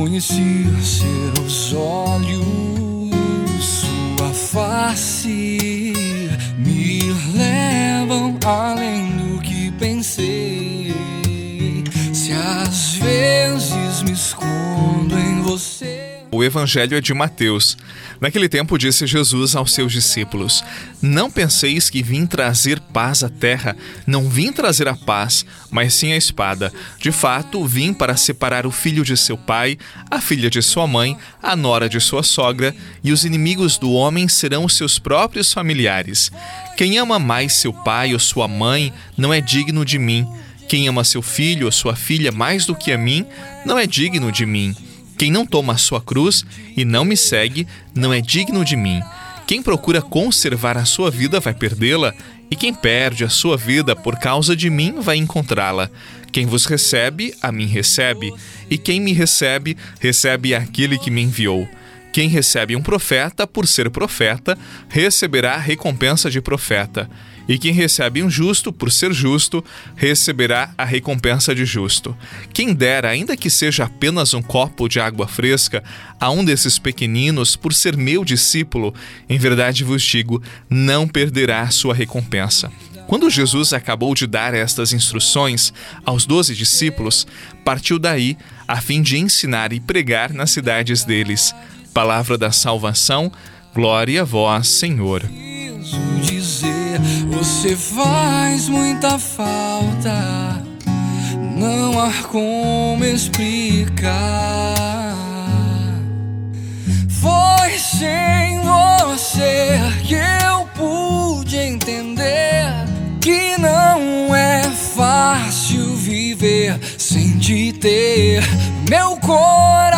Se seus olhos, sua face me levam além do que pensei. Se às vezes me escondo em você. O evangelho é de Mateus. Naquele tempo disse Jesus aos seus discípulos: Não penseis que vim trazer paz à terra. Não vim trazer a paz, mas sim a espada. De fato, vim para separar o filho de seu pai, a filha de sua mãe, a nora de sua sogra, e os inimigos do homem serão os seus próprios familiares. Quem ama mais seu pai ou sua mãe não é digno de mim. Quem ama seu filho ou sua filha mais do que a mim não é digno de mim. Quem não toma a sua cruz e não me segue não é digno de mim. Quem procura conservar a sua vida vai perdê-la, e quem perde a sua vida por causa de mim vai encontrá-la. Quem vos recebe, a mim recebe, e quem me recebe, recebe aquele que me enviou. Quem recebe um profeta por ser profeta, receberá a recompensa de profeta. E quem recebe um justo por ser justo, receberá a recompensa de justo. Quem dera, ainda que seja apenas um copo de água fresca, a um desses pequeninos por ser meu discípulo, em verdade vos digo, não perderá sua recompensa. Quando Jesus acabou de dar estas instruções aos doze discípulos, partiu daí a fim de ensinar e pregar nas cidades deles. Palavra da salvação, glória a vós, Senhor dizer você faz muita falta. Não há como explicar. Foi sem você que eu pude entender que não é fácil viver sem te ter. Meu coração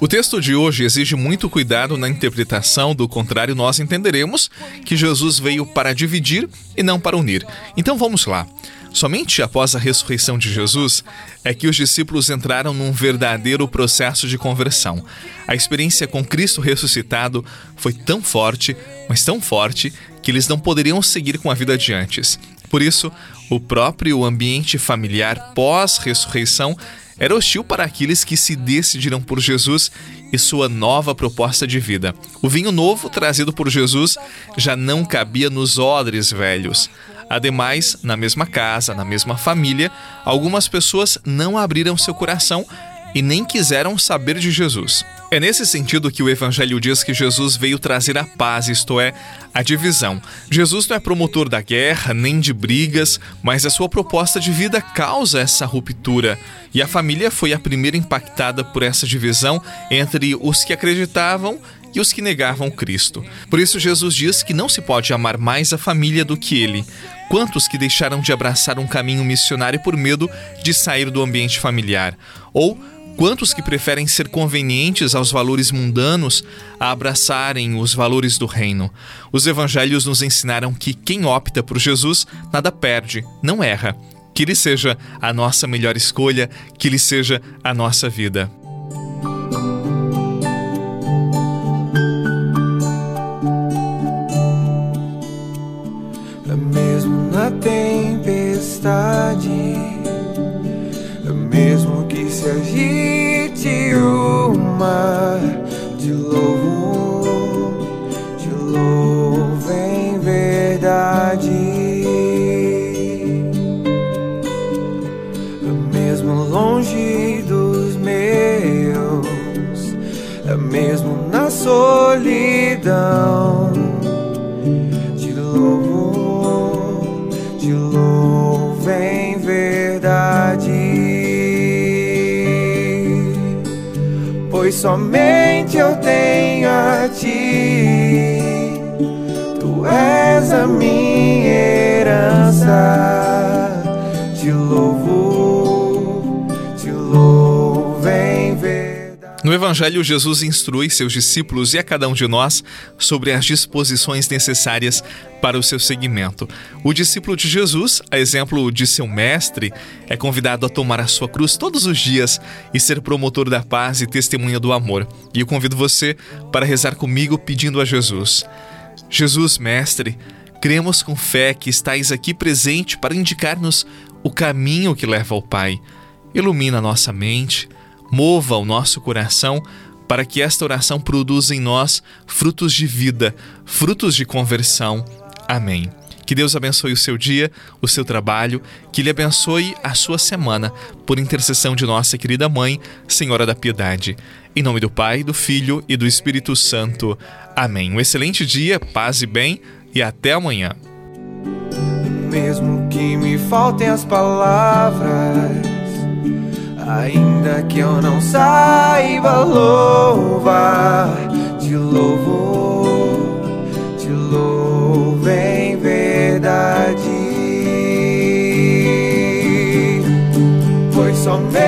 o texto de hoje exige muito cuidado na interpretação, do contrário, nós entenderemos que Jesus veio para dividir e não para unir. Então vamos lá. Somente após a ressurreição de Jesus é que os discípulos entraram num verdadeiro processo de conversão. A experiência com Cristo ressuscitado foi tão forte, mas tão forte, que eles não poderiam seguir com a vida de antes. Por isso, o próprio ambiente familiar pós-ressurreição era hostil para aqueles que se decidiram por Jesus e sua nova proposta de vida. O vinho novo trazido por Jesus já não cabia nos odres velhos. Ademais, na mesma casa, na mesma família, algumas pessoas não abriram seu coração e nem quiseram saber de Jesus. É nesse sentido que o Evangelho diz que Jesus veio trazer a paz, isto é, a divisão. Jesus não é promotor da guerra nem de brigas, mas a sua proposta de vida causa essa ruptura. E a família foi a primeira impactada por essa divisão entre os que acreditavam e os que negavam Cristo. Por isso, Jesus diz que não se pode amar mais a família do que ele. Quantos que deixaram de abraçar um caminho missionário por medo de sair do ambiente familiar? Ou Quantos que preferem ser convenientes aos valores mundanos a abraçarem os valores do reino? Os evangelhos nos ensinaram que quem opta por Jesus nada perde, não erra. Que ele seja a nossa melhor escolha, que ele seja a nossa vida. Mesmo na tempestade, que se agite mar pois somente eu tenho Evangelho, Jesus instrui seus discípulos e a cada um de nós sobre as disposições necessárias para o seu seguimento. O discípulo de Jesus, a exemplo de seu mestre, é convidado a tomar a sua cruz todos os dias e ser promotor da paz e testemunha do amor. E eu convido você para rezar comigo pedindo a Jesus: Jesus, mestre, cremos com fé que estais aqui presente para indicar-nos o caminho que leva ao Pai. Ilumina nossa mente, mova o nosso coração para que esta oração produza em nós frutos de vida, frutos de conversão. Amém. Que Deus abençoe o seu dia, o seu trabalho, que Ele abençoe a sua semana, por intercessão de nossa querida Mãe, Senhora da Piedade. Em nome do Pai, do Filho e do Espírito Santo. Amém. Um excelente dia, paz e bem, e até amanhã. Mesmo que me faltem as palavras, ainda que eu não saiba louvar, te louvo, te louvo em verdade, pois somente